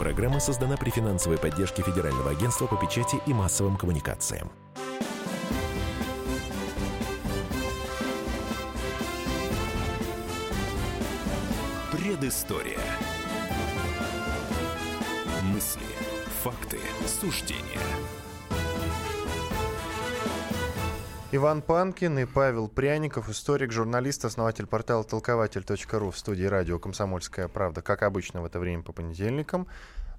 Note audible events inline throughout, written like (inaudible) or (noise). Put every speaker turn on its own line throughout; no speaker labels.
Программа создана при финансовой поддержке Федерального агентства по печати и массовым коммуникациям. Предыстория. Мысли, факты, суждения.
Иван Панкин и Павел Пряников, историк, журналист, основатель портала толкователь.ру в студии радио «Комсомольская правда», как обычно в это время по понедельникам.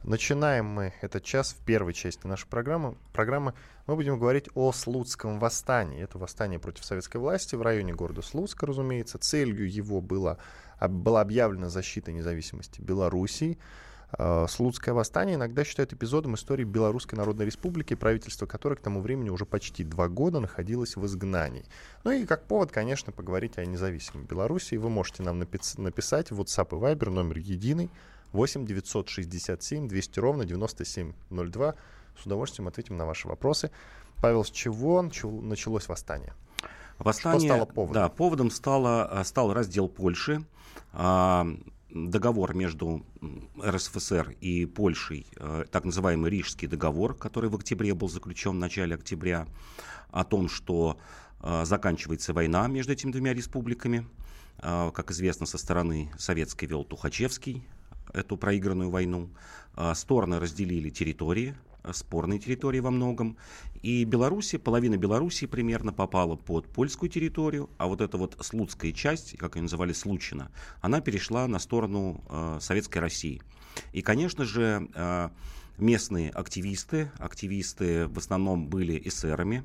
Начинаем мы этот час в первой части нашей программы. программы. Мы будем говорить о Слуцком восстании. Это восстание против советской власти в районе города Слуцка, разумеется. Целью его было, была объявлена защита независимости Белоруссии. А, Слуцкое восстание иногда считают эпизодом истории Белорусской Народной Республики, правительство которой к тому времени уже почти два года находилось в изгнании. Ну и как повод, конечно, поговорить о независимой Белоруссии. Вы можете нам написать в WhatsApp и Viber номер единый 8 967 200 ровно 9702. С удовольствием ответим на ваши вопросы. Павел, с чего началось восстание?
Восстание, Что стало поводом? Да, поводом стало, э, стал раздел Польши. А, договор между РСФСР и Польшей, э, так называемый Рижский договор, который в октябре был заключен в начале октября, о том, что э, заканчивается война между этими двумя республиками. Как известно, со стороны советской вел Тухачевский, эту проигранную войну. Стороны разделили территории, а, спорные территории во многом. И Беларуси, половина Беларуси примерно попала под польскую территорию, а вот эта вот слуцкая часть, как ее называли, Случина, она перешла на сторону э, Советской России. И, конечно же, э, местные активисты, активисты в основном были эсерами,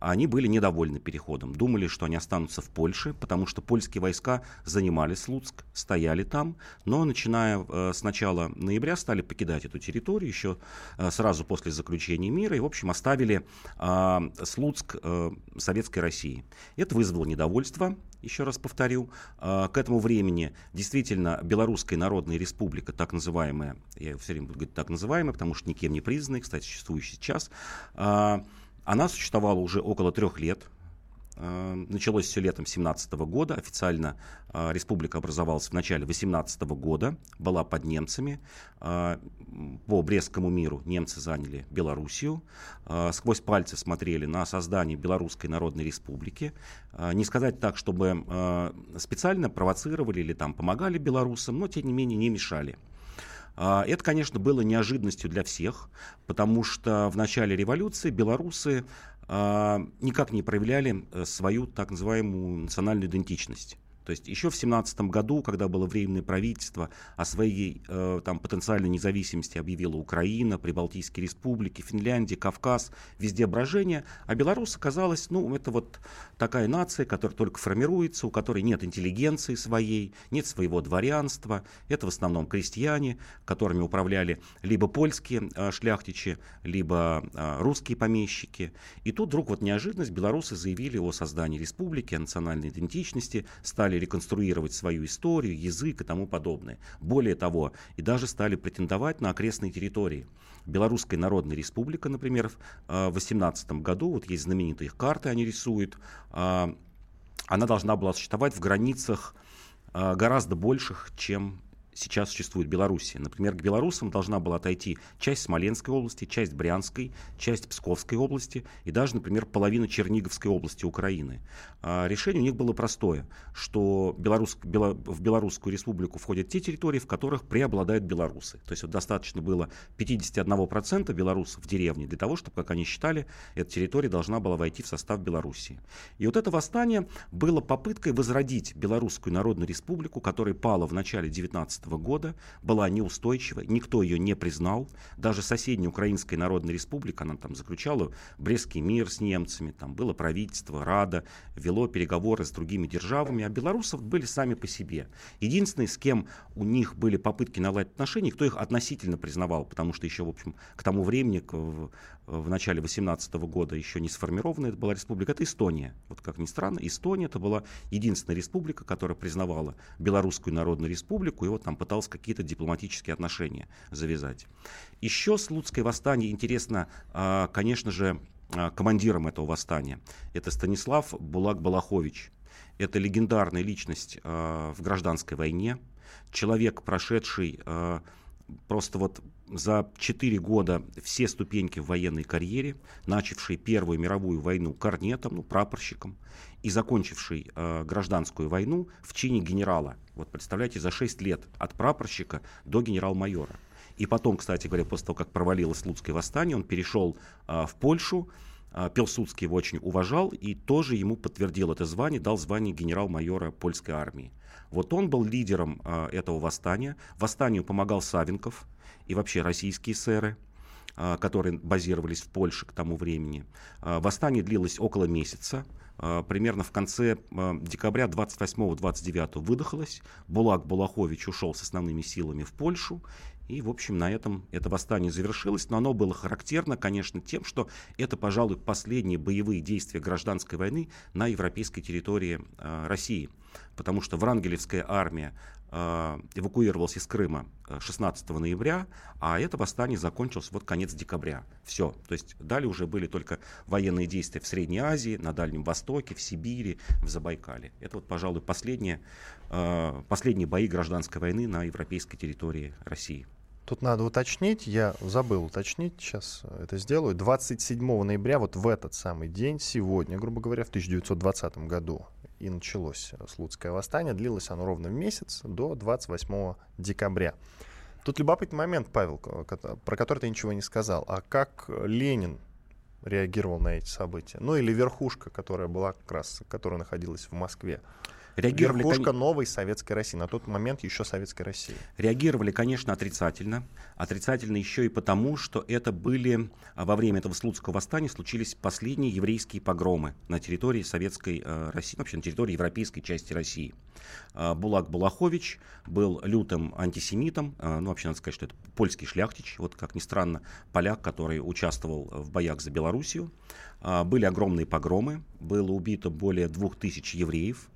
они были недовольны переходом, думали, что они останутся в Польше, потому что польские войска занимали Слуцк, стояли там, но начиная э, с начала ноября стали покидать эту территорию еще э, сразу после заключения мира и, в общем, оставили э, Слуцк э, Советской России. Это вызвало недовольство, еще раз повторю. Э, к этому времени действительно Белорусская Народная Республика, так называемая, я все время буду говорить так называемая, потому что никем не признанная, кстати, существующая сейчас, э, она существовала уже около трех лет. Э, началось все летом 17 года. Официально э, республика образовалась в начале 18 года. Была под немцами. Э, по Брестскому миру немцы заняли Белоруссию. Сквозь пальцы смотрели на создание Белорусской Народной Республики. Не сказать так, чтобы специально провоцировали или там помогали белорусам, но тем не менее не мешали. А, это, конечно, было неожиданностью для всех, потому что в начале революции белорусы а, никак не проявляли э, свою так называемую национальную идентичность. То есть еще в 17 году, когда было временное правительство, о своей э, там, потенциальной независимости объявила Украина, Прибалтийские республики, Финляндия, Кавказ, везде брожение, а Беларусь оказалась, ну, это вот такая нация, которая только формируется, у которой нет интеллигенции своей, нет своего дворянства, это в основном крестьяне, которыми управляли либо польские э, шляхтичи, либо э, русские помещики. И тут вдруг вот неожиданность белорусы заявили о создании республики, о национальной идентичности, стали реконструировать свою историю, язык и тому подобное. Более того, и даже стали претендовать на окрестные территории. Белорусская Народная Республика, например, в 18 году, вот есть знаменитые их карты, они рисуют, а, она должна была существовать в границах а, гораздо больших, чем сейчас существует Беларуси. Например, к белорусам должна была отойти часть Смоленской области, часть Брянской, часть Псковской области и даже, например, половина Черниговской области Украины. А решение у них было простое, что Белорус, Бело, в Белорусскую республику входят те территории, в которых преобладают белорусы. То есть вот достаточно было 51% белорусов в деревне для того, чтобы, как они считали, эта территория должна была войти в состав Белоруссии. И вот это восстание было попыткой возродить Белорусскую Народную Республику, которая пала в начале 19 года, была неустойчивой, никто ее не признал. Даже соседняя Украинская Народная Республика, она там заключала Брестский мир с немцами, там было правительство, Рада, вело переговоры с другими державами, а белорусов были сами по себе. Единственный, с кем у них были попытки наладить отношения, кто их относительно признавал, потому что еще, в общем, к тому времени, к, в, начале 18 года еще не сформирована это была республика, это Эстония. Вот как ни странно, Эстония это была единственная республика, которая признавала Белорусскую Народную Республику, и вот там пытался какие-то дипломатические отношения завязать. Еще Слуцкое восстание интересно, а, конечно же, а, командиром этого восстания. Это Станислав Булак-Балахович. Это легендарная личность а, в гражданской войне, человек, прошедший просто вот за 4 года все ступеньки в военной карьере, начавший Первую мировую войну корнетом, ну, прапорщиком, и закончивший э, гражданскую войну в чине генерала. Вот представляете, за 6 лет от прапорщика до генерал-майора. И потом, кстати говоря, после того, как провалилось Луцкое восстание, он перешел э, в Польшу, Пилсудский его очень уважал и тоже ему подтвердил это звание, дал звание генерал-майора польской армии. Вот он был лидером э, этого восстания. Восстанию помогал Савенков и вообще российские сэры которые базировались в Польше к тому времени. Восстание длилось около месяца. Примерно в конце декабря 28-29 выдохлось. Булак Булахович ушел с основными силами в Польшу. И, в общем, на этом это восстание завершилось. Но оно было характерно, конечно, тем, что это, пожалуй, последние боевые действия гражданской войны на европейской территории э, России. Потому что Врангелевская армия э, эвакуировалась из Крыма 16 э, ноября, а это восстание закончилось вот конец декабря. Все. То есть далее уже были только военные действия в Средней Азии, на Дальнем Востоке, в Сибири, в Забайкале. Это вот, пожалуй, последние, э, последние бои гражданской войны на европейской территории России.
Тут надо уточнить, я забыл уточнить, сейчас это сделаю. 27 ноября, вот в этот самый день, сегодня, грубо говоря, в 1920 году и началось Слуцкое восстание. Длилось оно ровно месяц, до 28 декабря. Тут любопытный момент, Павел, про который ты ничего не сказал. А как Ленин реагировал на эти события? Ну или верхушка, которая была как раз, которая находилась в Москве? Реагировали, Верхушка кон... новой советской России, на тот момент еще советской России.
Реагировали, конечно, отрицательно. Отрицательно еще и потому, что это были, а, во время этого Слуцкого восстания случились последние еврейские погромы на территории советской э, России, вообще на территории европейской части России. Э, Булак Булахович был лютым антисемитом, э, ну вообще надо сказать, что это польский шляхтич, вот как ни странно, поляк, который участвовал в боях за Белоруссию. Были огромные погромы, было убито более двух тысяч евреев,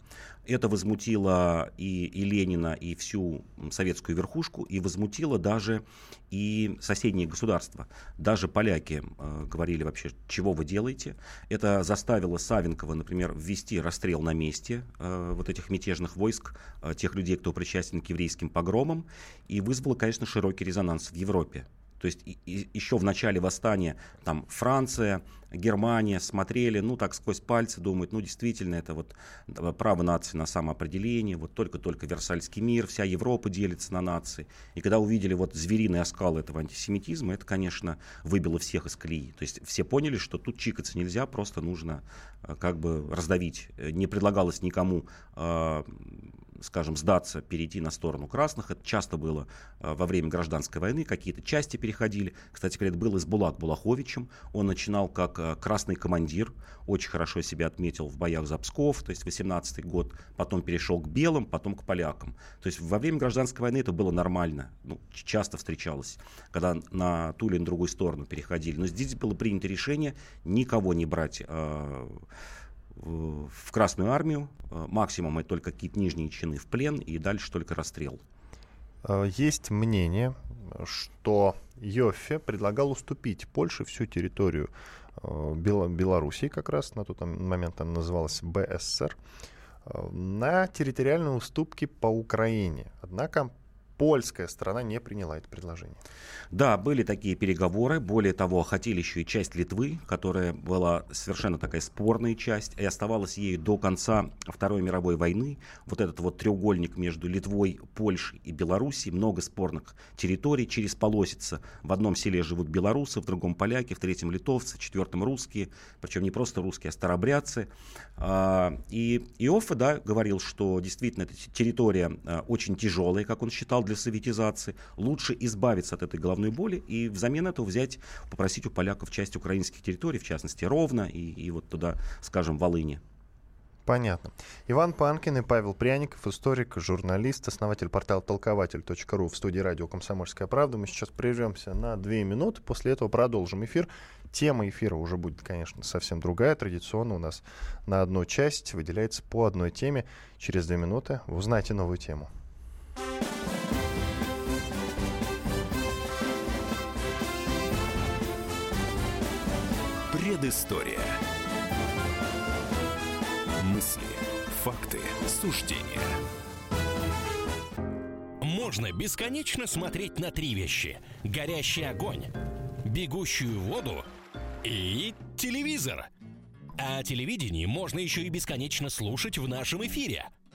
это возмутило и, и Ленина, и всю советскую верхушку, и возмутило даже и соседние государства. Даже поляки э, говорили вообще, чего вы делаете. Это заставило Савенкова, например, ввести расстрел на месте э, вот этих мятежных войск, э, тех людей, кто причастен к еврейским погромам, и вызвало, конечно, широкий резонанс в Европе. То есть и, и, еще в начале восстания там Франция, Германия смотрели, ну так сквозь пальцы, думают, ну действительно это вот право нации на самоопределение, вот только-только Версальский мир, вся Европа делится на нации. И когда увидели вот звериный оскал этого антисемитизма, это, конечно, выбило всех из колеи. То есть все поняли, что тут чикаться нельзя, просто нужно э, как бы раздавить. Не предлагалось никому э, скажем, сдаться, перейти на сторону красных. Это часто было э, во время гражданской войны, какие-то части переходили. Кстати говоря, это было с Булак Булаховичем. Он начинал как э, красный командир, очень хорошо себя отметил в боях за Псков, то есть 18 год, потом перешел к белым, потом к полякам. То есть во время гражданской войны это было нормально, ну, часто встречалось, когда на ту или на другую сторону переходили. Но здесь было принято решение никого не брать э, в Красную армию. Э, максимум это только какие-то нижние чины в плен и дальше только расстрел.
Э, есть мнение, что Йоффе предлагал уступить Польше всю территорию э, Белоруссии, как раз на тот момент она называлась БССР, на территориальные уступки по Украине. Однако польская сторона не приняла это предложение.
Да, были такие переговоры. Более того, хотели еще и часть Литвы, которая была совершенно такая спорная часть, и оставалась ей до конца Второй мировой войны. Вот этот вот треугольник между Литвой, Польшей и Белоруссией, много спорных территорий через полосица. В одном селе живут белорусы, в другом поляки, в третьем литовцы, в четвертом русские, причем не просто русские, а старобрядцы. А, и Иоффе, да, говорил, что действительно эта территория а, очень тяжелая, как он считал, советизации. Лучше избавиться от этой головной боли и взамен этого взять, попросить у поляков часть украинских территорий, в частности Ровно и, и вот туда, скажем, Волыни.
Понятно. Иван Панкин и Павел Пряников, историк, журналист, основатель портала толкователь.ру в студии радио «Комсомольская правда». Мы сейчас прервемся на две минуты, после этого продолжим эфир. Тема эфира уже будет, конечно, совсем другая. Традиционно у нас на одну часть выделяется по одной теме. Через две минуты вы узнаете новую тему.
Предыстория. Мысли, факты, суждения –
можно бесконечно смотреть на три вещи. Горящий огонь, бегущую воду и телевизор. А телевидение можно еще и бесконечно слушать в нашем эфире.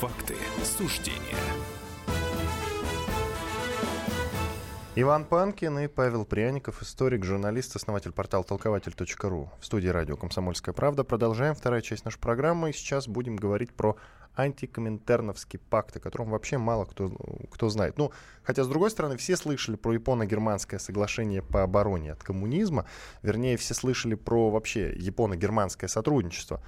факты, суждения.
Иван Панкин и Павел Пряников, историк, журналист, основатель портала толкователь.ру. В студии радио «Комсомольская правда». Продолжаем вторая часть нашей программы. И сейчас будем говорить про антикоминтерновский пакт, о котором вообще мало кто, кто знает. Ну, хотя, с другой стороны, все слышали про японо-германское соглашение по обороне от коммунизма, вернее, все слышали про вообще японо-германское сотрудничество.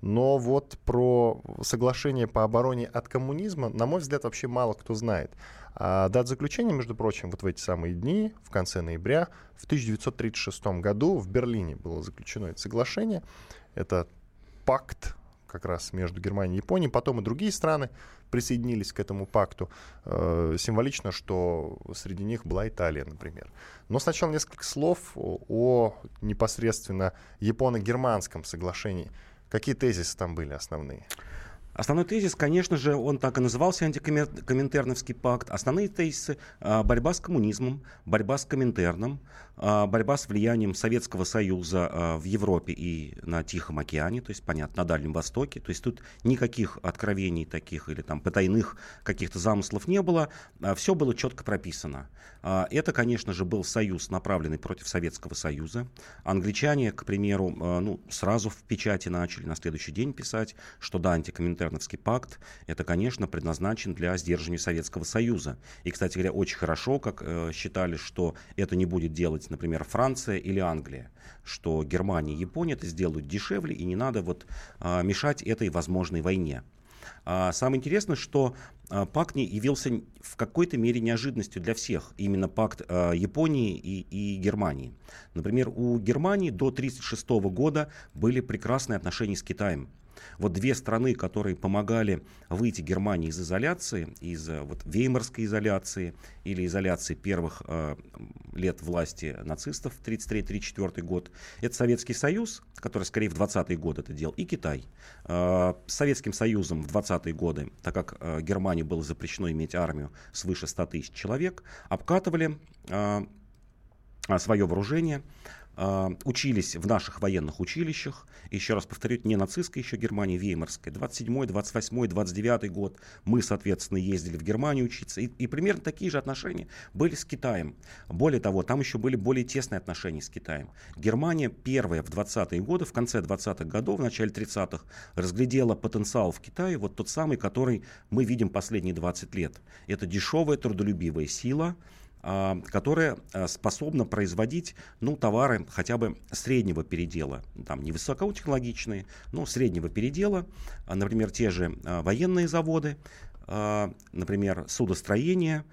Но вот про соглашение по обороне от коммунизма, на мой взгляд, вообще мало кто знает. А дат заключения, между прочим, вот в эти самые дни, в конце ноября, в 1936 году в Берлине было заключено это соглашение. Это пакт как раз между Германией и Японией. Потом и другие страны присоединились к этому пакту. Э, символично, что среди них была Италия, например. Но сначала несколько слов о непосредственно японо-германском соглашении. Какие тезисы там были основные?
Основной тезис, конечно же, он так и назывался антикоминтерновский пакт. Основные тезисы – борьба с коммунизмом, борьба с коминтерном, а, борьба с влиянием Советского Союза а, в Европе и на Тихом океане, то есть, понятно, на Дальнем Востоке. То есть тут никаких откровений таких или там потайных каких-то замыслов не было. А, Все было четко прописано. Это, конечно же, был союз, направленный против Советского Союза. Англичане, к примеру, ну, сразу в печати начали на следующий день писать, что да, антикоминтерновский пакт, это, конечно, предназначен для сдерживания Советского Союза. И, кстати говоря, очень хорошо, как э, считали, что это не будет делать например, Франция или Англия, что Германия и Япония это сделают дешевле, и не надо вот а, мешать этой возможной войне. А, самое интересное, что а, пакт не явился в какой-то мере неожиданностью для всех. Именно пакт а, Японии и, и Германии. Например, у Германии до 1936 года были прекрасные отношения с Китаем. Вот две страны, которые помогали выйти Германии из изоляции, из э, вот, веймарской изоляции или изоляции первых э, лет власти нацистов 1933-1934 год, это Советский Союз, который скорее в 20-е годы это делал, и Китай. Э, с Советским Союзом в 20-е годы, так как э, Германии было запрещено иметь армию свыше 100 тысяч человек, обкатывали э, свое вооружение, а, учились в наших военных училищах. Еще раз повторю, не нацистская еще Германия, Веймарская. 27 28 29 год мы, соответственно, ездили в Германию учиться. И, и примерно такие же отношения были с Китаем. Более того, там еще были более тесные отношения с Китаем. Германия первая в 20-е годы, в конце 20-х годов, в начале 30-х, разглядела потенциал в Китае, вот тот самый, который мы видим последние 20 лет. Это дешевая, трудолюбивая сила, а, которая а, способна производить ну, товары хотя бы среднего передела. Там не высокотехнологичные, но среднего передела. А, например, те же военные заводы, например, судостроение,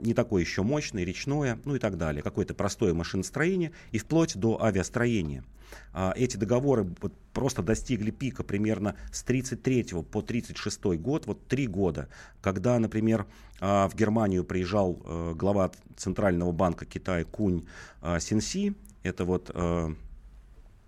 не такое еще мощное, речное, ну и так далее. Какое-то простое машиностроение и вплоть до авиастроения. А, эти договоры просто достигли пика примерно с 33 по 36 год, вот три года, когда, например, а, в Германию приезжал э, глава Центрального банка Китая Кунь а, Синси, это вот э,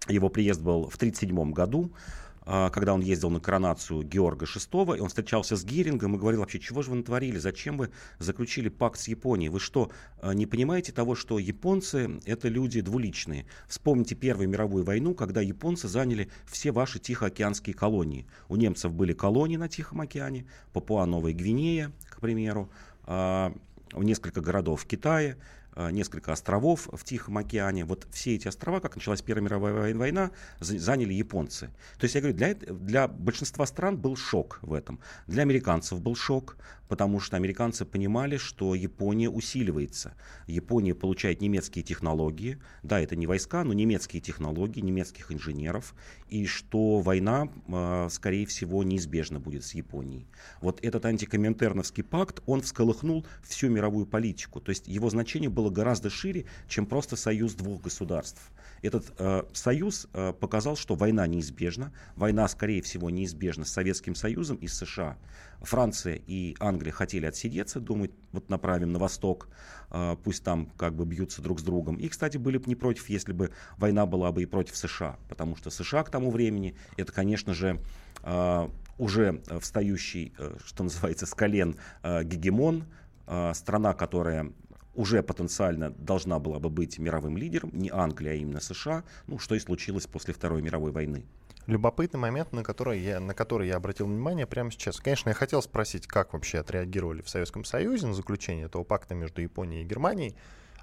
его приезд был в 1937 году, а, когда он ездил на коронацию Георга VI, и он встречался с Герингом и говорил вообще, чего же вы натворили, зачем вы заключили пакт с Японией, вы что, а, не понимаете того, что японцы это люди двуличные? Вспомните Первую мировую войну, когда японцы заняли все ваши Тихоокеанские колонии. У немцев были колонии на Тихом океане, Папуа-Новая Гвинея, к примеру, а, несколько городов в Китае, несколько островов в Тихом океане. Вот все эти острова, как началась Первая мировая война, заняли японцы. То есть я говорю, для, для большинства стран был шок в этом. Для американцев был шок, потому что американцы понимали, что Япония усиливается. Япония получает немецкие технологии, да, это не войска, но немецкие технологии, немецких инженеров, и что война, э, скорее всего, неизбежно будет с Японией. Вот этот антикоминтерновский пакт, он всколыхнул всю мировую политику, то есть его значение было гораздо шире, чем просто союз двух государств. Этот э, союз э, показал, что война неизбежна. Война, скорее всего, неизбежна с Советским Союзом и США. Франция и Англия хотели отсидеться, думать, вот направим на восток, э, пусть там как бы бьются друг с другом. И, кстати, были бы не против, если бы война была бы и против США, потому что США к тому времени, это, конечно же, э, уже встающий, э, что называется, с колен э, гегемон, э, страна, которая уже потенциально должна была бы быть мировым лидером, не Англия, а именно США, ну, что и случилось после Второй мировой войны.
Любопытный момент, на который, я, на который я обратил внимание прямо сейчас. Конечно, я хотел спросить, как вообще отреагировали в Советском Союзе на заключение этого пакта между Японией и Германией.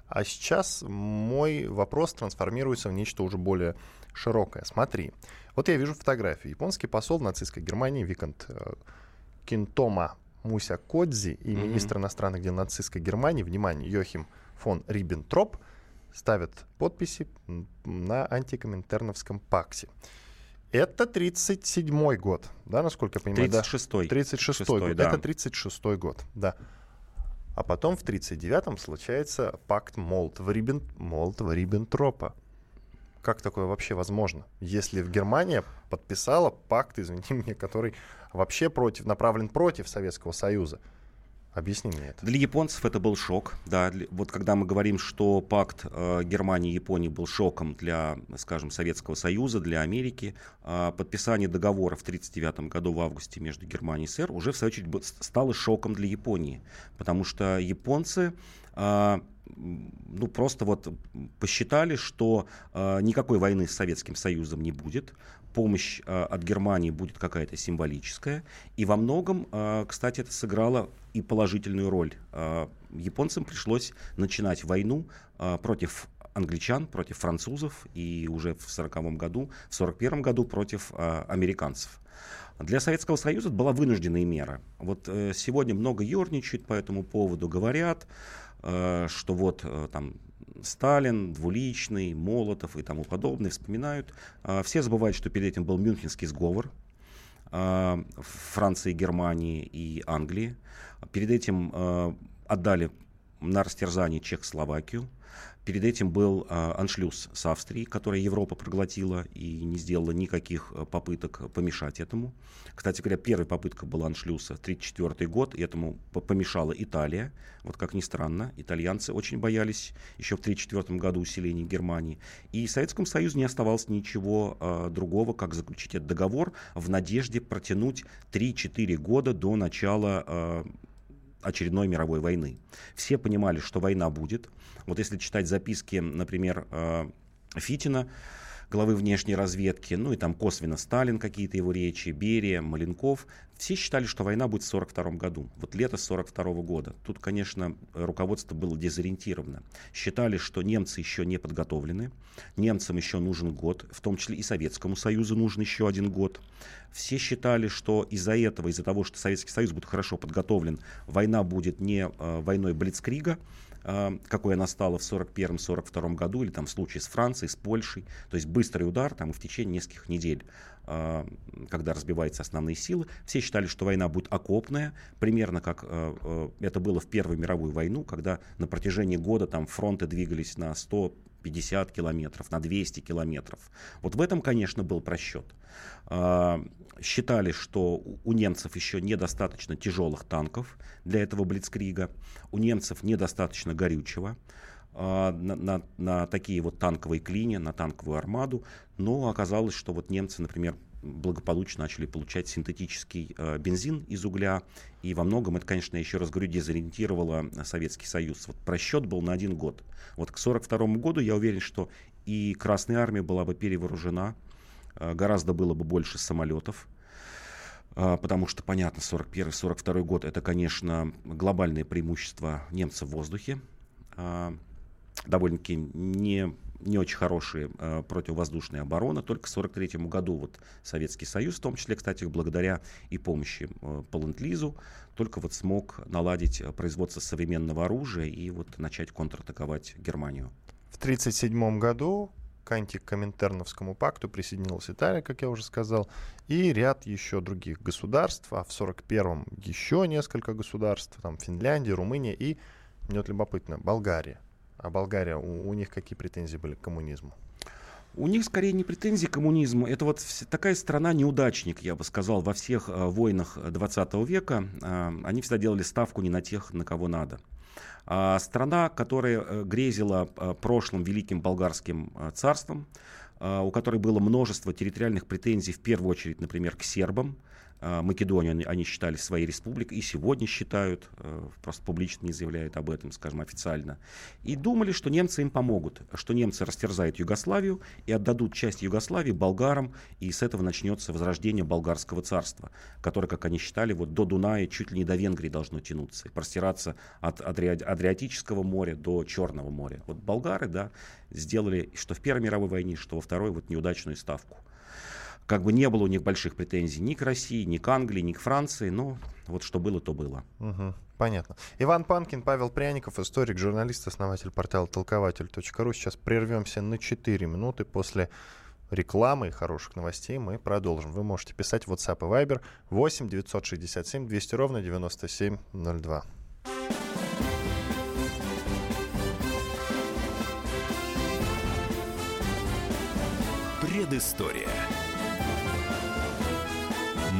А сейчас мой вопрос трансформируется в нечто уже более широкое. Смотри, вот я вижу фотографию. Японский посол нацистской Германии Викант э, Кинтома Муся Кодзи и mm-hmm. министр иностранных дел нацистской Германии, внимание, Йохим фон Риббентроп, ставят подписи на антикоминтерновском паксе. Это 37-й год, да, насколько я понимаю?
36-й.
Да? 36-й год. Да. Это 36-й год, да. А потом в 39-м случается пакт Молотова-Риббентропа. Как такое вообще возможно? Если в Германия подписала пакт, извини меня, (laughs) который вообще против, направлен против Советского Союза. Объясни мне это.
Для японцев это был шок. Да, вот когда мы говорим, что пакт э, Германии и Японии был шоком для, скажем, Советского Союза, для Америки, э, подписание договора в 1939 году в августе между Германией и СССР уже, в свою очередь, стало шоком для Японии. Потому что японцы э, ну, просто вот посчитали, что э, никакой войны с Советским Союзом не будет, помощь э, от Германии будет какая-то символическая. И во многом, э, кстати, это сыграло и положительную роль. Э, японцам пришлось начинать войну против англичан, против французов и уже в 1940 году, в 1941 году против американцев. Для Советского Союза это была вынужденная мера. Вот э, сегодня много ерничают по этому поводу, говорят, э, что вот э, там Сталин, Двуличный, Молотов и тому подобное вспоминают. А, все забывают, что перед этим был Мюнхенский сговор а, Франции, Германии и Англии. Перед этим а, отдали на растерзание Чехословакию. Перед этим был э, аншлюз с Австрией, которая Европа проглотила и не сделала никаких э, попыток помешать этому. Кстати говоря, первая попытка была аншлюса 1934 год, и этому помешала Италия. Вот как ни странно, итальянцы очень боялись еще в 1934 году усиления Германии. И Советскому Союзу не оставалось ничего э, другого, как заключить этот договор в надежде протянуть 3-4 года до начала э, очередной мировой войны. Все понимали, что война будет. Вот если читать записки, например, э, Фитина, главы внешней разведки, ну и там косвенно Сталин какие-то его речи, Берия, Маленков. Все считали, что война будет в 1942 году, вот лето 1942 года. Тут, конечно, руководство было дезориентировано. Считали, что немцы еще не подготовлены, немцам еще нужен год, в том числе и Советскому Союзу нужен еще один год. Все считали, что из-за этого, из-за того, что Советский Союз будет хорошо подготовлен, война будет не э, войной Блицкрига, какой она стала в 1941-1942 году, или там в случае с Францией, с Польшей. То есть быстрый удар там, в течение нескольких недель, а, когда разбиваются основные силы. Все считали, что война будет окопная, примерно как а, это было в Первую мировую войну, когда на протяжении года там фронты двигались на 100 50 километров, на 200 километров. Вот в этом, конечно, был просчет. Считали, что у немцев еще недостаточно тяжелых танков для этого блицкрига, у немцев недостаточно горючего на, на, на такие вот танковые клини, на танковую армаду, но оказалось, что вот немцы, например, благополучно начали получать синтетический э, бензин из угля. И во многом это, конечно, еще раз говорю, дезориентировало Советский Союз. Вот просчет был на один год. Вот к 1942 году я уверен, что и Красная Армия была бы перевооружена, э, гораздо было бы больше самолетов, э, потому что, понятно, 41-42 год это, конечно, глобальное преимущество немцев в воздухе. Э, довольно-таки не не очень хорошие э, противовоздушные обороны. Только в 1943 году вот Советский Союз, в том числе, кстати, благодаря и помощи э, по ленд-лизу, только вот смог наладить производство современного оружия и вот начать контратаковать Германию.
В 1937 году к антикоминтерновскому пакту присоединилась Италия, как я уже сказал, и ряд еще других государств, а в 1941-м еще несколько государств, там Финляндия, Румыния и, мне вот любопытно, Болгария. А Болгария, у, у них какие претензии были к коммунизму?
У них скорее не претензии к коммунизму. Это вот такая страна-неудачник, я бы сказал, во всех э, войнах 20 века. Э, они всегда делали ставку не на тех, на кого надо. А страна, которая э, грезила прошлым великим болгарским царством, у которой было множество территориальных претензий, в первую очередь, например, к сербам, Македонию они считали своей республикой, и сегодня считают, э, просто публично не заявляют об этом, скажем, официально. И думали, что немцы им помогут, что немцы растерзают Югославию и отдадут часть Югославии болгарам, и с этого начнется возрождение болгарского царства, которое, как они считали, вот до Дуная чуть ли не до Венгрии должно тянуться, простираться от Адриатического моря до Черного моря. Вот болгары, да, сделали, что в Первой мировой войне, что во Второй, вот неудачную ставку как бы не было у них больших претензий ни к России, ни к Англии, ни к Франции, но вот что было, то было.
Угу, понятно. Иван Панкин, Павел Пряников, историк, журналист, основатель портала толкователь.ру. Сейчас прервемся на 4 минуты после рекламы и хороших новостей мы продолжим. Вы можете писать в WhatsApp и Viber 8 967 200 ровно 9702.
Предыстория.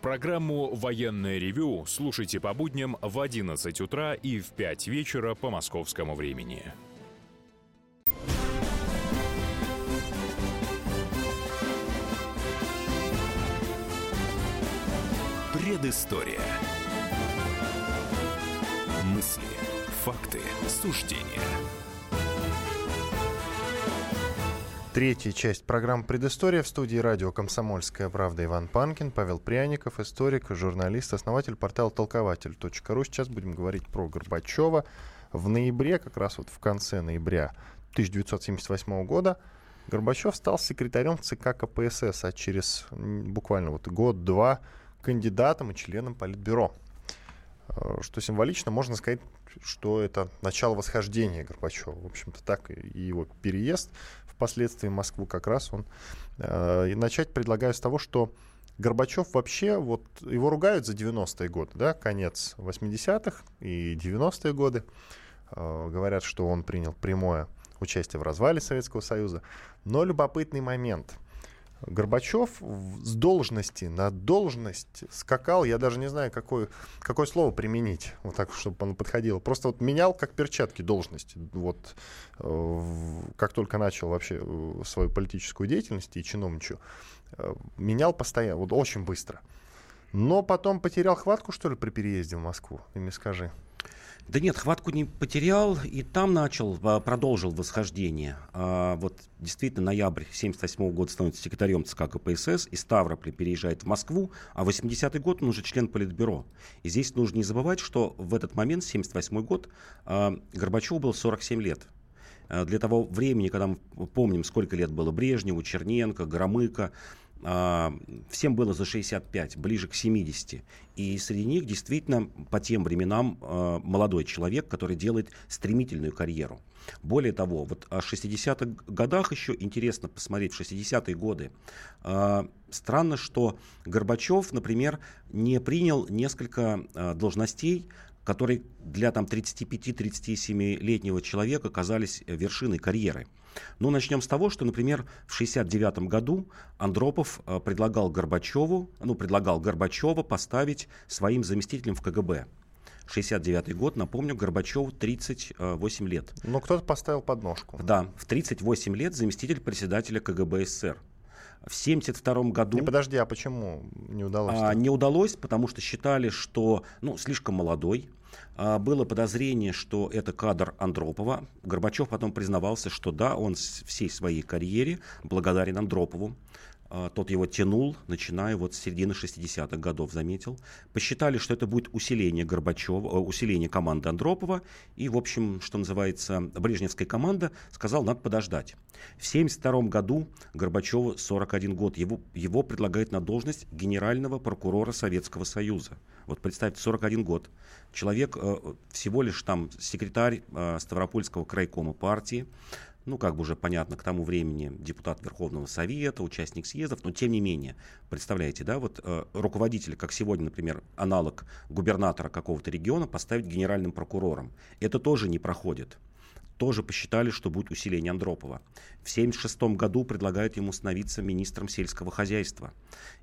Программу «Военное ревю» слушайте по будням в 11 утра и в 5 вечера по московскому времени. Предыстория. Мысли, факты, суждения –
Третья часть программы «Предыстория» в студии радио «Комсомольская правда» Иван Панкин, Павел Пряников, историк, журналист, основатель портала толкователь.ру. Сейчас будем говорить про Горбачева. В ноябре, как раз вот в конце ноября 1978 года, Горбачев стал секретарем ЦК КПСС, а через буквально вот год-два кандидатом и членом Политбюро. Э, что символично, можно сказать, что это начало восхождения Горбачева. В общем-то, так и его переезд впоследствии Москву как раз он... Э, и начать предлагаю с того, что Горбачев вообще, вот его ругают за 90-е годы, да, конец 80-х и 90-е годы. Э, говорят, что он принял прямое участие в развале Советского Союза. Но любопытный момент – Горбачев с должности на должность скакал, я даже не знаю, какое, какое слово применить, вот так, чтобы оно подходило. Просто вот менял как перчатки должности. Вот э, как только начал вообще э, свою политическую деятельность и чиновничью, э, менял постоянно, вот очень быстро. Но потом потерял хватку, что ли, при переезде в Москву? Ты мне скажи.
Да нет, хватку не потерял, и там начал, а, продолжил восхождение. А, вот действительно, ноябрь 1978 года становится секретарем ЦК КПСС, и Ставрополь переезжает в Москву, а 80-й год он уже член Политбюро. И здесь нужно не забывать, что в этот момент, 1978 год, а, Горбачеву был 47 лет. Для того времени, когда мы помним, сколько лет было Брежневу, Черненко, Громыко, всем было за 65, ближе к 70. И среди них действительно по тем временам а, молодой человек, который делает стремительную карьеру. Более того, вот о 60-х годах еще интересно посмотреть, в 60-е годы. А, странно, что Горбачев, например, не принял несколько должностей, которые для там 35-37-летнего человека казались вершиной карьеры. Ну, начнем с того, что, например, в 1969 году Андропов э, предлагал Горбачеву, ну, предлагал Горбачева поставить своим заместителем в КГБ 69 год, напомню, Горбачеву 38 лет.
Но кто-то поставил подножку.
Да, в 38 лет заместитель председателя КГБ СССР. В 1972 году...
Не, подожди, а почему не удалось?
А, не удалось, потому что считали, что ну, слишком молодой. А, было подозрение, что это кадр Андропова. Горбачев потом признавался, что да, он всей своей карьере благодарен Андропову. А, тот его тянул, начиная вот с середины 60-х годов, заметил. Посчитали, что это будет усиление Горбачева, э, усиление команды Андропова. И, в общем, что называется, Брежневская команда сказал, надо подождать. В 1972 году Горбачеву 41 год. Его, его предлагают на должность генерального прокурора Советского Союза. Вот представьте, 41 год. Человек э, всего лишь там секретарь э, Ставропольского крайкома партии ну, как бы уже понятно, к тому времени депутат Верховного Совета, участник съездов, но тем не менее, представляете, да, вот э, руководитель, как сегодня, например, аналог губернатора какого-то региона, поставить генеральным прокурором. Это тоже не проходит тоже посчитали, что будет усиление Андропова. В 1976 году предлагают ему становиться министром сельского хозяйства.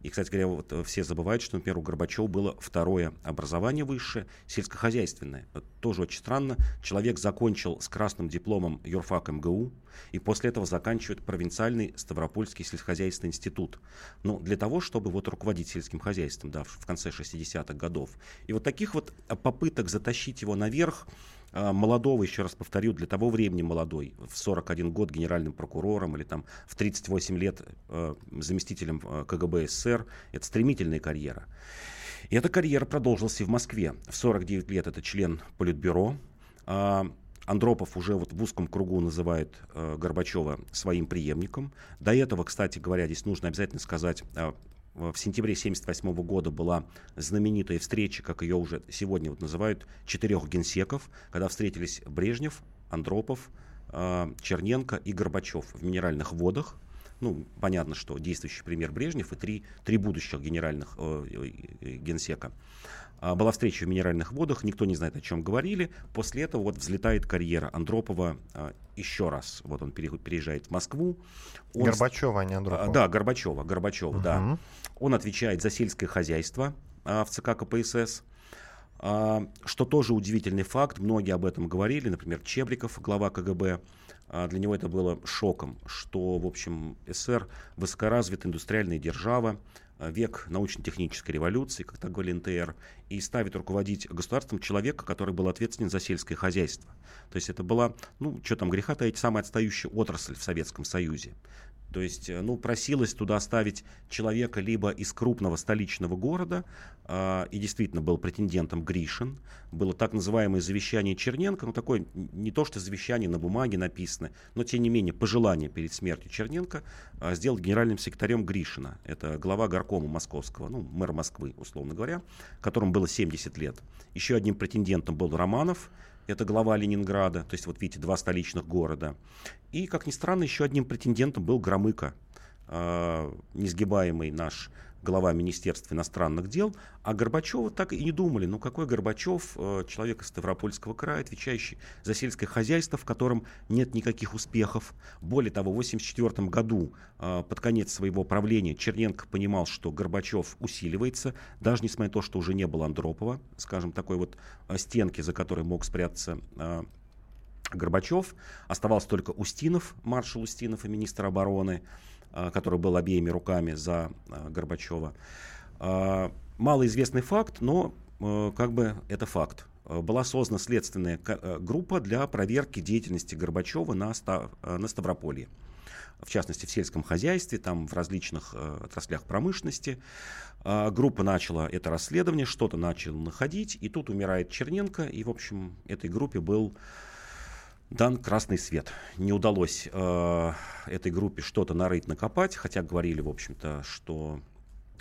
И, кстати говоря, вот э, все забывают, что, например, у Горбачева было второе образование высшее, сельскохозяйственное. Тоже очень странно. Человек закончил с красным дипломом юрфак МГУ, и после этого заканчивает провинциальный Ставропольский сельскохозяйственный институт. Ну, для того, чтобы вот руководить сельским хозяйством, да, в конце 60-х годов. И вот таких вот попыток затащить его наверх, молодого, еще раз повторю, для того времени молодой, в 41 год генеральным прокурором или там в 38 лет э, заместителем э, КГБ СССР, это стремительная карьера. И эта карьера продолжилась и в Москве. В 49 лет это член Политбюро. Андропов уже вот в узком кругу называет э, Горбачева своим преемником. До этого, кстати говоря, здесь нужно обязательно сказать, в сентябре 1978 года была знаменитая встреча, как ее уже сегодня вот называют, четырех генсеков, когда встретились Брежнев, Андропов, э, Черненко и Горбачев в Минеральных водах. Ну, понятно, что действующий премьер Брежнев и три, три будущих генеральных э, э, генсека. А, была встреча в Минеральных водах, никто не знает, о чем говорили. После этого вот взлетает карьера Андропова а, еще раз. Вот он переезжает в Москву.
Он... Горбачева, а не Андропова.
Да, Горбачева, Горбачева, угу. да. Он отвечает за сельское хозяйство в ЦК КПСС. Что тоже удивительный факт, многие об этом говорили, например, Чебриков, глава КГБ, для него это было шоком, что, в общем, СССР высокоразвитая индустриальная держава, век научно-технической революции, как так говорили НТР, и ставит руководить государством человека, который был ответственен за сельское хозяйство. То есть это была, ну, что там греха таить, самая отстающая отрасль в Советском Союзе. То есть, э, ну, просилось туда ставить человека либо из крупного столичного города, э, и действительно был претендентом Гришин. Было так называемое завещание Черненко, ну, такое не то, что завещание на бумаге написано, но, тем не менее, пожелание перед смертью Черненко э, сделать генеральным секретарем Гришина. Это глава горкома московского, ну, мэр Москвы, условно говоря, которому было 70 лет. Еще одним претендентом был Романов, это глава Ленинграда, то есть вот видите, два столичных города. И, как ни странно, еще одним претендентом был Громыко, э, несгибаемый наш глава Министерства иностранных дел, а Горбачева так и не думали. Ну какой Горбачев, э, человек из Ставропольского края, отвечающий за сельское хозяйство, в котором нет никаких успехов. Более того, в 1984 году, э, под конец своего правления, Черненко понимал, что Горбачев усиливается, даже несмотря на то, что уже не было Андропова, скажем, такой вот стенки, за которой мог спрятаться Горбачев. Оставался только Устинов, маршал Устинов и министр обороны. А, который был обеими руками за а, Горбачева. А, малоизвестный факт, но как бы это факт. Была создана следственная группа для проверки деятельности Горбачева на, на Ставрополье в частности в сельском хозяйстве, там в различных э, отраслях промышленности. Э, группа начала это расследование, что-то начала находить, и тут умирает Черненко, и, в общем, этой группе был дан красный свет. Не удалось э, этой группе что-то нарыть, накопать, хотя говорили, в общем-то, что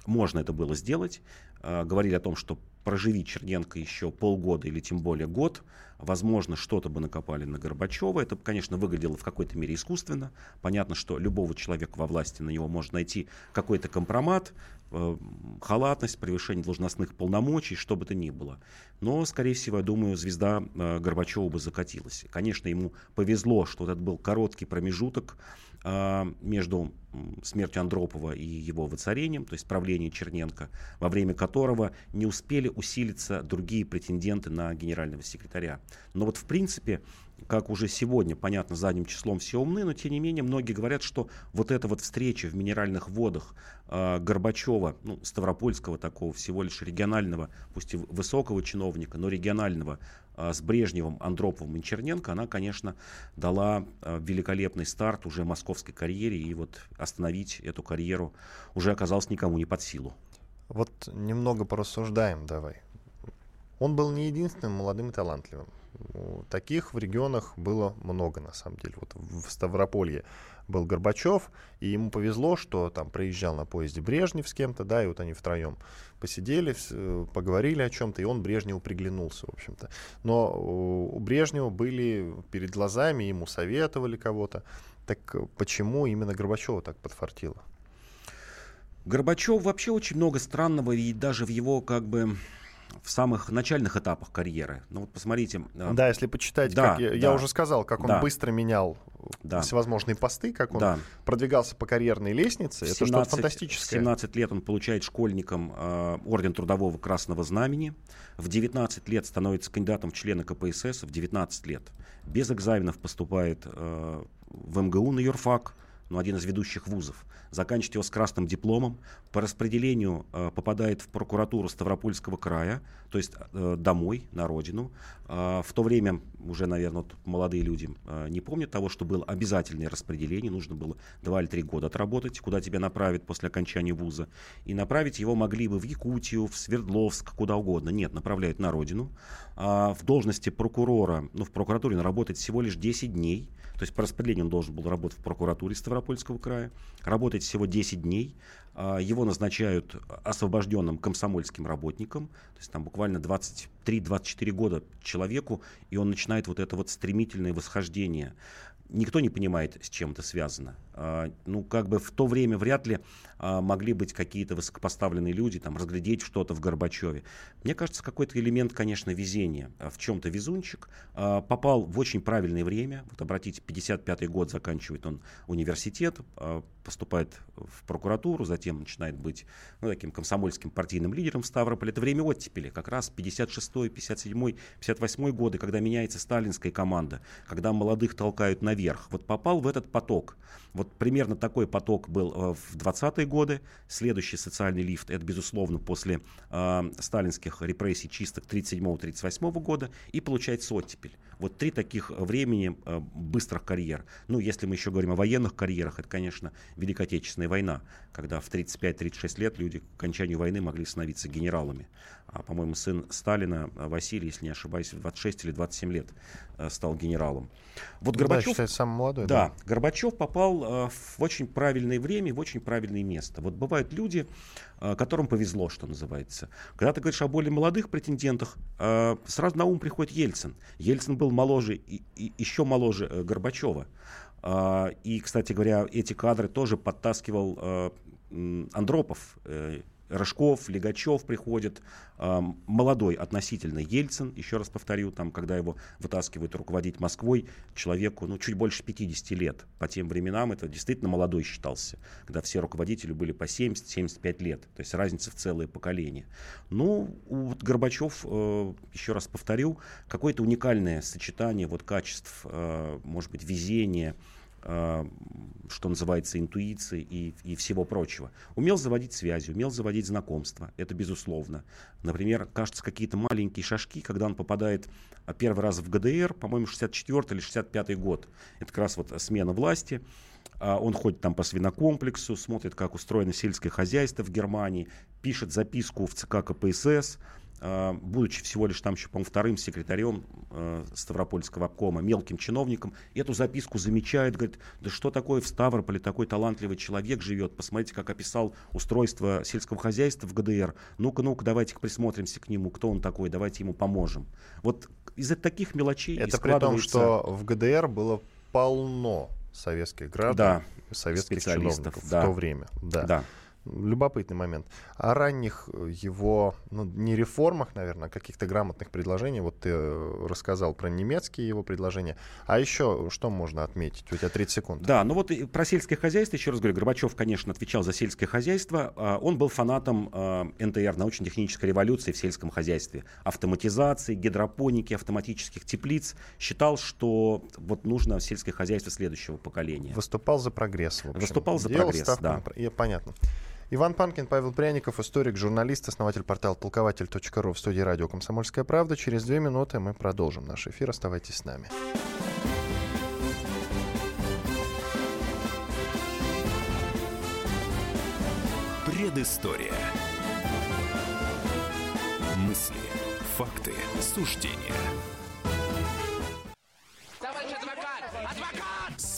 можно это было сделать. Э, говорили о том, что проживи Черненко еще полгода или тем более год, возможно, что-то бы накопали на Горбачева. Это, конечно, выглядело в какой-то мере искусственно. Понятно, что любого человека во власти на него может найти какой-то компромат, э, халатность, превышение должностных полномочий, что бы то ни было. Но, скорее всего, я думаю, звезда э, Горбачева бы закатилась. Конечно, ему повезло, что этот был короткий промежуток э, между смертью Андропова и его воцарением, то есть правлением Черненко, во время которого не успели усилиться другие претенденты на генерального секретаря. Но вот в принципе как уже сегодня, понятно, задним числом все умны, но тем не менее многие говорят, что вот эта вот встреча в минеральных водах э, Горбачева, ну, Ставропольского такого, всего лишь регионального, пусть и высокого чиновника, но регионального, э, с Брежневым, Андроповым и Черненко, она, конечно, дала э, великолепный старт уже московской карьере, и вот остановить эту карьеру уже оказалось никому не под силу.
Вот немного порассуждаем давай. Он был не единственным молодым и талантливым. Таких в регионах было много, на самом деле. Вот в Ставрополье был Горбачев, и ему повезло, что там проезжал на поезде Брежнев с кем-то, да, и вот они втроем посидели, поговорили о чем-то, и он Брежневу приглянулся, в общем-то. Но у Брежнева были перед глазами, ему советовали кого-то. Так почему именно Горбачева так подфартило?
Горбачев вообще очень много странного, и даже в его как бы в самых начальных этапах карьеры. Ну вот посмотрите.
Э, да, если почитать, да, как я, да, я уже сказал, как он да. быстро менял да. всевозможные посты, как он да. продвигался по карьерной лестнице. В 17, Это что-то фантастическое.
В 17 лет он получает школьником э, орден Трудового Красного Знамени. В 19 лет становится кандидатом в члены КПСС. В 19 лет без экзаменов поступает э, в МГУ на юрфак ну, один из ведущих вузов, заканчивает его с красным дипломом, по распределению э, попадает в прокуратуру Ставропольского края, то есть э, домой, на родину. Э, в то время уже, наверное, вот молодые люди э, не помнят того, что было обязательное распределение, нужно было два или три года отработать, куда тебя направят после окончания вуза. И направить его могли бы в Якутию, в Свердловск, куда угодно. Нет, направляют на родину. А в должности прокурора, ну, в прокуратуре он работает всего лишь 10 дней, то есть по распределению он должен был работать в прокуратуре Ставропольского края, работать всего 10 дней. А, его назначают освобожденным комсомольским работником, то есть там буквально 23-24 года человеку, и он начинает вот это вот стремительное восхождение никто не понимает, с чем это связано. А, ну, как бы в то время вряд ли а, могли быть какие-то высокопоставленные люди, там, разглядеть что-то в Горбачеве. Мне кажется, какой-то элемент, конечно, везения. А, в чем-то везунчик. Попал в очень правильное время. Вот обратите, 55-й год заканчивает он университет, поступает в прокуратуру, затем начинает быть ну, таким комсомольским партийным лидером в Ставрополе. Это время оттепели, как раз 56-й, 57-й, 58-й годы, когда меняется сталинская команда, когда молодых толкают наверх. Вот попал в этот поток. Вот примерно такой поток был э, в 20-е годы. Следующий социальный лифт, это, безусловно, после э, сталинских репрессий чистых 37-38 года. И получается оттепель. Вот три таких времени э, быстрых карьер. Ну, если мы еще говорим о военных карьерах, это, конечно, Великая Отечественная война, когда в 35-36 лет люди к окончанию войны могли становиться генералами. А, по-моему, сын Сталина, Василий, если не ошибаюсь, в 26 или 27 лет э, стал генералом.
Вот Горбачев... Да, самый молодой.
Да, да. Горбачев попал э, в очень правильное время, в очень правильное место. Вот бывают люди, э, которым повезло, что называется. Когда ты говоришь о более молодых претендентах, э, сразу на ум приходит Ельцин. Ельцин был моложе, и, еще моложе э, Горбачева. Э, и, кстати говоря, эти кадры тоже подтаскивал э, Андропов, э, Рыжков, Легачев приходит, э, молодой относительно Ельцин, еще раз повторю, там, когда его вытаскивают руководить Москвой, человеку ну, чуть больше 50 лет. По тем временам это действительно молодой считался, когда все руководители были по 70-75 лет, то есть разница в целое поколение. Ну, вот Горбачев, э, еще раз повторю, какое-то уникальное сочетание вот качеств, э, может быть, везения, что называется, интуиции и, и всего прочего. Умел заводить связи, умел заводить знакомства, это безусловно. Например, кажется, какие-то маленькие шажки, когда он попадает а, первый раз в ГДР, по-моему, 64 или 65 год, это как раз вот смена власти, а, он ходит там по свинокомплексу, смотрит, как устроено сельское хозяйство в Германии, пишет записку в ЦК КПСС, будучи всего лишь там еще, по вторым секретарем э, Ставропольского обкома, мелким чиновником, эту записку замечает, говорит, да что такое в Ставрополе такой талантливый человек живет, посмотрите, как описал устройство сельского хозяйства в ГДР, ну-ка, ну-ка, давайте присмотримся к нему, кто он такой, давайте ему поможем. Вот из-за таких мелочей
Это при том, что в ГДР было полно советских граждан, да, советских чиновников да. в то время. Да. да любопытный момент. О ранних э, его, ну, не реформах, наверное, а каких-то грамотных предложений. Вот ты э, рассказал про немецкие его предложения. А еще что можно отметить? У тебя 30 секунд.
Да, ну вот про сельское хозяйство, еще раз говорю, Горбачев, конечно, отвечал за сельское хозяйство. А, он был фанатом а, НТР, научно-технической революции в сельском хозяйстве. Автоматизации, гидропоники, автоматических теплиц. Считал, что вот нужно сельское хозяйство следующего поколения.
Выступал за прогресс.
Выступал за Делал прогресс, да.
На... Понятно. Иван Панкин, Павел Пряников, историк, журналист, основатель портала толкователь.ру в студии радио «Комсомольская правда». Через две минуты мы продолжим наш эфир. Оставайтесь с нами.
Предыстория. Мысли, факты, суждения –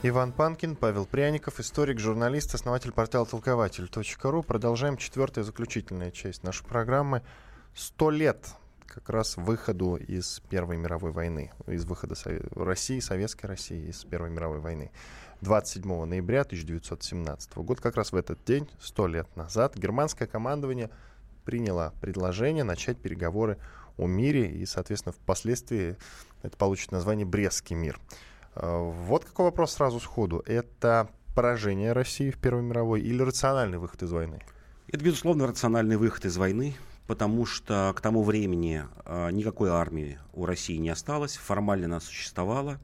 Иван Панкин, Павел Пряников, историк, журналист, основатель портала толкователь.ру. Продолжаем четвертая заключительная часть нашей программы. Сто лет как раз выходу из Первой мировой войны, из выхода России, Советской России из Первой мировой войны. 27 ноября 1917 года, как раз в этот день, сто лет назад, германское командование приняло предложение начать переговоры о мире, и, соответственно, впоследствии это получит название Брестский мир. Вот какой вопрос сразу сходу. Это поражение России в Первой мировой или рациональный выход из войны?
Это, безусловно, рациональный выход из войны, потому что к тому времени э, никакой армии у России не осталось, формально она существовала,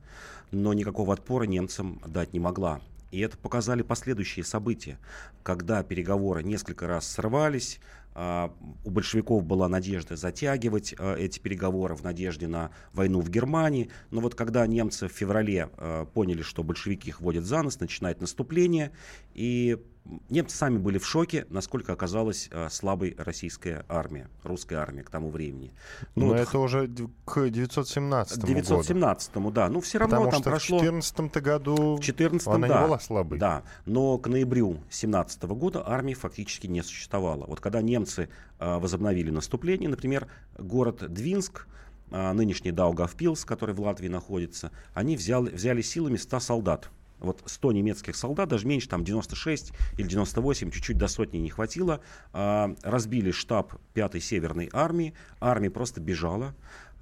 но никакого отпора немцам дать не могла. И это показали последующие события, когда переговоры несколько раз срывались, а, у большевиков была надежда затягивать а, эти переговоры в надежде на войну в Германии. Но вот когда немцы в феврале а, поняли, что большевики их водят за нос, начинает наступление, и немцы сами были в шоке, насколько оказалась э, слабой российская армия, русская армия к тому времени.
Ну, Но вот, это уже к 917
году. 917 му да. Ну, все равно
Потому
там
что
прошло...
в 14 году
в 14
она
да,
не была слабой.
Да, но к ноябрю 17 года армии фактически не существовало. Вот когда немцы э, возобновили наступление, например, город Двинск, э, нынешний Даугавпилс, который в Латвии находится, они взяли, взяли силами 100 солдат вот 100 немецких солдат, даже меньше, там 96 или 98, чуть-чуть до сотни не хватило, а, разбили штаб 5-й Северной армии, армия просто бежала,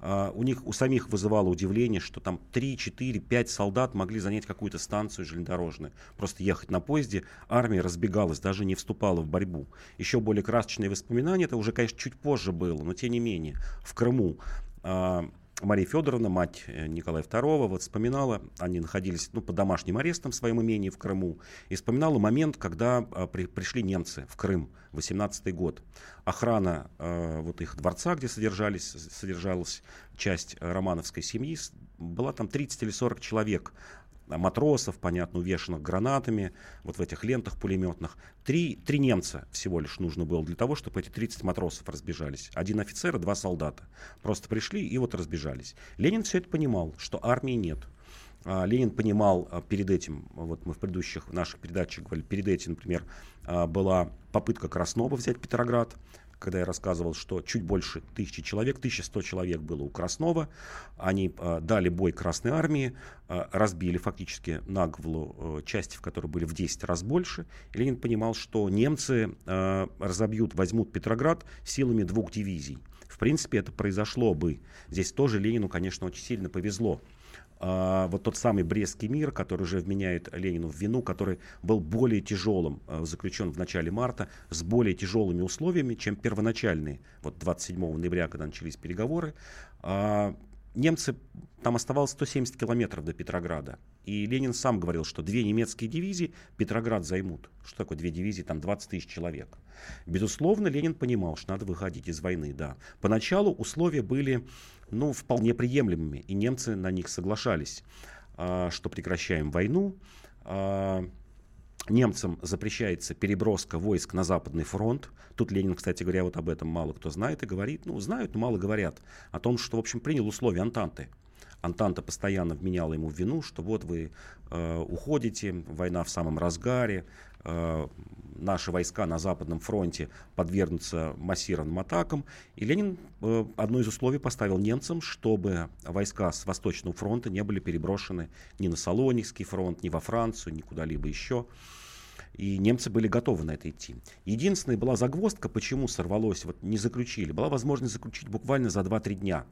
Uh, у них у самих вызывало удивление, что там 3, 4, 5 солдат могли занять какую-то станцию железнодорожную. Просто ехать на поезде. Армия разбегалась, даже не вступала в борьбу. Еще более красочные воспоминания, это уже, конечно, чуть позже было, но тем не менее. В Крыму uh, Мария Федоровна, мать э, Николая II, вот вспоминала, они находились ну, под домашним арестом в своем имении в Крыму, и вспоминала момент, когда а, при, пришли немцы в Крым, 18 год. Охрана а, вот их дворца, где содержались, содержалась часть романовской семьи, была там 30 или 40 человек матросов, понятно, увешанных гранатами, вот в этих лентах пулеметных. Три, три немца всего лишь нужно было для того, чтобы эти 30 матросов разбежались. Один офицер и два солдата. Просто пришли и вот разбежались. Ленин все это понимал, что армии нет. А, Ленин понимал а, перед этим, вот мы в предыдущих наших передачах говорили, перед этим, например, а, была попытка Краснова взять Петроград, когда я рассказывал, что чуть больше тысячи человек, 1100 человек было у Краснова. Они э, дали бой Красной Армии, э, разбили фактически наглу э, части, в которой были в 10 раз больше. И Ленин понимал, что немцы э, разобьют, возьмут Петроград силами двух дивизий. В принципе, это произошло бы. Здесь тоже Ленину, конечно, очень сильно повезло. А, вот тот самый Брестский мир, который уже вменяет Ленину в вину, который был более тяжелым, а, заключен в начале марта, с более тяжелыми условиями, чем первоначальные. Вот 27 ноября, когда начались переговоры, а, немцы, там оставалось 170 километров до Петрограда. И Ленин сам говорил, что две немецкие дивизии Петроград займут. Что такое две дивизии? Там 20 тысяч человек. Безусловно, Ленин понимал, что надо выходить из войны, да. Поначалу условия были, ну, вполне приемлемыми, и немцы на них соглашались, а, что прекращаем войну, а, немцам запрещается переброска войск на Западный фронт. Тут Ленин, кстати говоря, вот об этом мало кто знает и говорит. Ну, знают, но мало говорят. О том, что, в общем, принял условия Антанты. Антанта постоянно вменяла ему в вину, что вот вы э, уходите, война в самом разгаре, наши войска на Западном фронте подвергнутся массированным атакам. И Ленин э, одно из условий поставил немцам, чтобы войска с Восточного фронта не были переброшены ни на Салоникский фронт, ни во Францию, ни куда-либо еще. И немцы были готовы на это идти. Единственная была загвоздка, почему сорвалось, вот не заключили. Была возможность заключить буквально за 2-3 дня.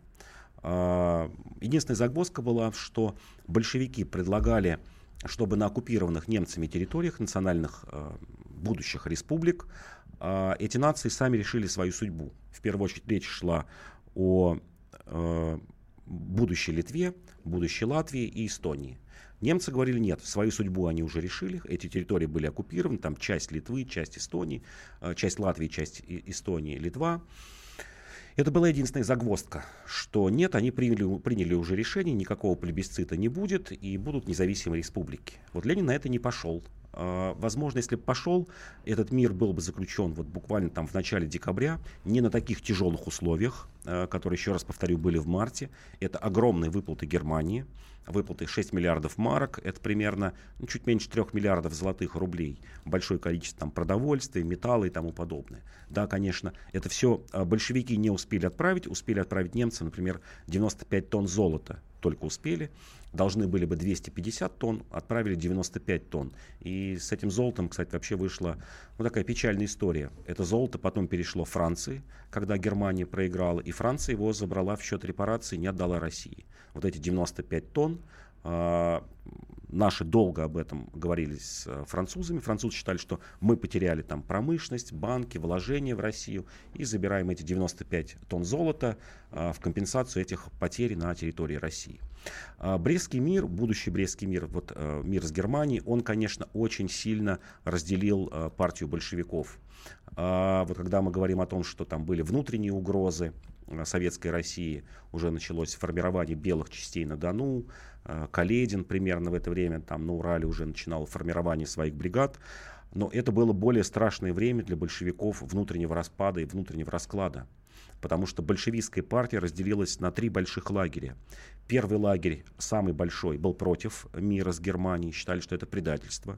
А, единственная загвоздка была, что большевики предлагали, чтобы на оккупированных немцами территориях национальных а, будущих республик а, эти нации сами решили свою судьбу. В первую очередь речь шла о будущей Литве, будущей Латвии и Эстонии. Немцы говорили, нет, свою судьбу они уже решили, эти территории были оккупированы, там часть Литвы, часть Эстонии, часть Латвии, часть Эстонии, Литва. Это была единственная загвоздка, что нет, они приняли, приняли уже решение, никакого плебисцита не будет и будут независимые республики. Вот Ленин на это не пошел. А, возможно, если бы пошел, этот мир был бы заключен вот буквально там в начале декабря, не на таких тяжелых условиях, а, которые, еще раз повторю, были в марте. Это огромные выплаты Германии, выплаты 6 миллиардов марок, это примерно ну, чуть меньше 3 миллиардов золотых рублей, большое количество там, продовольствия, металла и тому подобное. Да, конечно, это все а, большевики не успели отправить, успели отправить немцы, например, 95 тонн золота только успели, должны были бы 250 тонн, отправили 95 тонн. И с этим золотом, кстати, вообще вышла ну, такая печальная история. Это золото потом перешло Франции, когда Германия проиграла, и Франция его забрала в счет репарации, не отдала России. Вот эти 95 тонн а, наши долго об этом говорили с э, французами. Французы считали, что мы потеряли там промышленность, банки, вложения в Россию и забираем эти 95 тонн золота а, в компенсацию этих потерь на территории России. А, Брестский мир, будущий Брестский мир, вот э, мир с Германией, он, конечно, очень сильно разделил э, партию большевиков. Вот когда мы говорим о том, что там были внутренние угрозы, Советской России уже началось формирование белых частей на Дону, Э, Каледин примерно в это время там на Урале уже начинал формирование своих бригад. Но это было более страшное время для большевиков внутреннего распада и внутреннего расклада. Потому что большевистская партия разделилась на три больших лагеря. Первый лагерь, самый большой, был против мира с Германией, считали, что это предательство.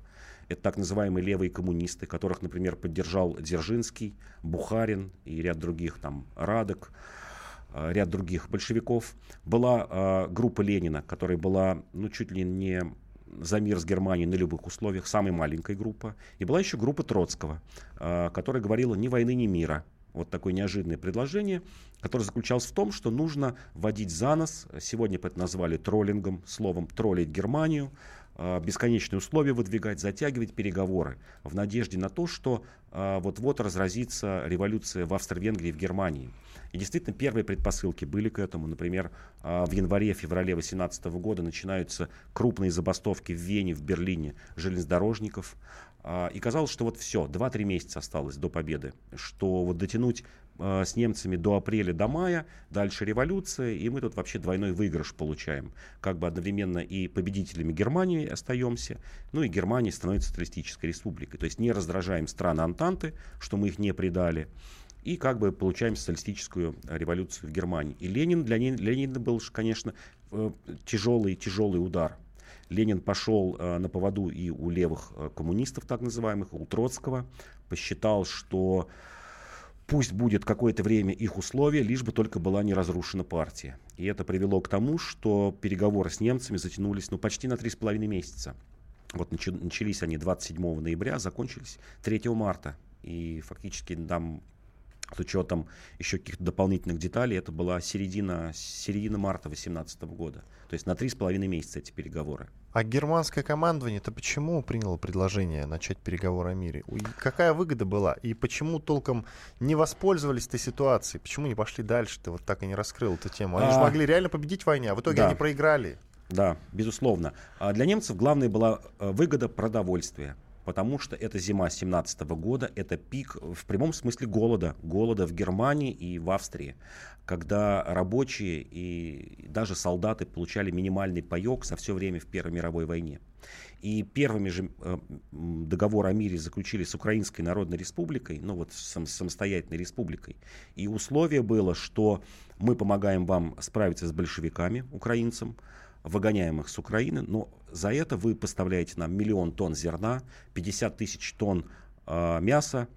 Это так называемые левые коммунисты, которых, например, поддержал Дзержинский, Бухарин и ряд других, там, Радок. Э, ряд других большевиков. Была э, группа Ленина, которая была ну, чуть ли не за мир с Германией на любых условиях, самая маленькая группа. И была еще группа Троцкого, э, которая говорила ни войны, ни мира. Вот такое неожиданное предложение, которое заключалось в том, что нужно вводить за нос, сегодня это назвали троллингом, словом троллить Германию, бесконечные условия выдвигать, затягивать переговоры в надежде на то, что э, вот-вот разразится революция в Австро-Венгрии и в Германии. И действительно, первые предпосылки были к этому. Например, а, в январе-феврале 2018 года начинаются крупные забастовки в Вене, в Берлине железнодорожников. А, и казалось, что вот все, 2-3 месяца осталось до победы, что вот дотянуть а, с немцами до апреля, до мая, дальше революция, и мы тут вообще двойной выигрыш получаем. Как бы одновременно и победителями Германии остаемся, ну и Германия становится социалистической республикой. То есть не раздражаем страны Антанты, что мы их не предали, и как бы получаем социалистическую революцию в Германии. И Ленин, для Ленина был, конечно, тяжелый-тяжелый э, удар. Ленин пошел э, на поводу и у левых э, коммунистов, так называемых, у Троцкого, посчитал, что пусть будет какое-то время их условия, лишь бы только была не разрушена партия. И это привело к тому, что переговоры с немцами затянулись ну, почти на 3,5 месяца. Вот начались они 27 ноября, закончились 3 марта. И фактически нам с учетом еще каких-то дополнительных деталей, это была середина, середина марта 2018 года. То есть на три с половиной месяца эти переговоры.
А германское командование-то почему приняло предложение начать переговоры о мире? И какая выгода была? И почему толком не воспользовались этой ситуацией? Почему не пошли дальше? Ты вот так и не раскрыл эту тему. Они а... же могли реально победить в войне, а в итоге да. они проиграли.
Да, безусловно. А для немцев главной была э, выгода продовольствия потому что это зима 17 года, это пик в прямом смысле голода, голода в Германии и в Австрии, когда рабочие и даже солдаты получали минимальный паек со все время в Первой мировой войне. И первыми же э, договор о мире заключили с Украинской Народной Республикой, ну вот сам, самостоятельной республикой. И условие было, что мы помогаем вам справиться с большевиками, украинцам, выгоняем их с Украины, но за это вы поставляете нам миллион тонн зерна, 50 тысяч тонн э, мяса,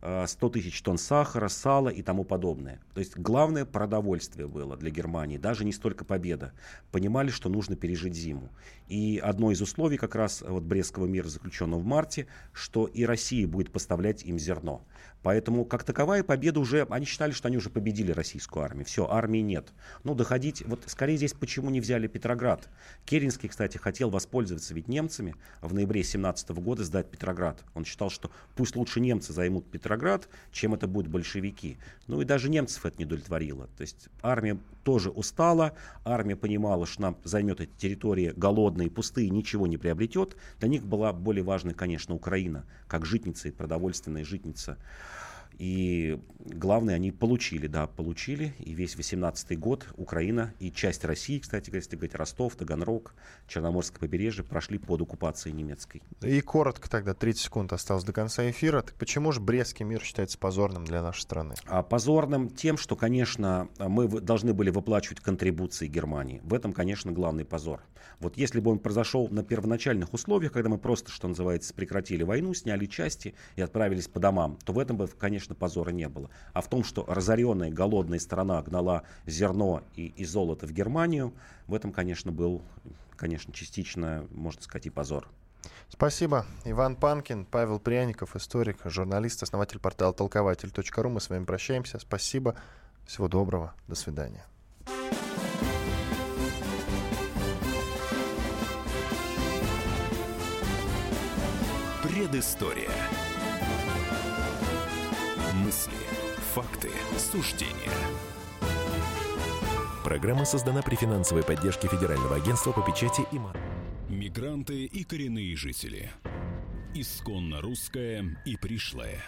100 э, тысяч тонн сахара, сала и тому подобное. То есть главное продовольствие было для Германии, даже не столько победа. Понимали, что нужно пережить зиму. И одно из условий как раз вот Брестского мира, заключенного в марте, что и Россия будет поставлять им зерно. Поэтому, как таковая победа уже, они считали, что они уже победили российскую армию. Все, армии нет. Ну, доходить, вот скорее здесь почему не взяли Петроград. Керенский, кстати, хотел воспользоваться ведь немцами в ноябре 17 года сдать Петроград. Он считал, что пусть лучше немцы займут Петроград, чем это будут большевики. Ну и даже немцев это не удовлетворило. То есть армия тоже устала, армия понимала, что нам займет эти территории голодные, пустые, ничего не приобретет. Для них была более важной, конечно, Украина, как житница и продовольственная житница. И главное, они получили, да, получили. И весь 18 год Украина и часть России, кстати, если говорить, Ростов, Таганрог, Черноморское побережье прошли под оккупацией немецкой.
И коротко тогда, 30 секунд осталось до конца эфира. Так почему же Брестский мир считается позорным для нашей страны?
А позорным тем, что, конечно, мы должны были выплачивать контрибуции Германии. В этом, конечно, главный позор. Вот если бы он произошел на первоначальных условиях, когда мы просто, что называется, прекратили войну, сняли части и отправились по домам, то в этом бы, конечно, позора не было. А в том, что разоренная, голодная страна гнала зерно и, и золото в Германию, в этом, конечно, был, конечно, частично, можно сказать, и позор.
Спасибо. Иван Панкин, Павел Пряников, историк, журналист, основатель портала толкователь.ру. Мы с вами прощаемся. Спасибо. Всего доброго. До свидания.
Предыстория. Мысли, факты, суждения. Программа создана при финансовой поддержке Федерального агентства по печати и. Мигранты и коренные жители. Исконно русская и пришлая.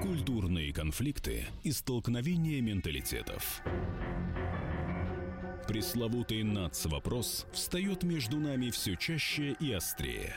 Культурные конфликты и столкновения менталитетов. Пресловутый НАЦ-вопрос встает между нами все чаще и острее.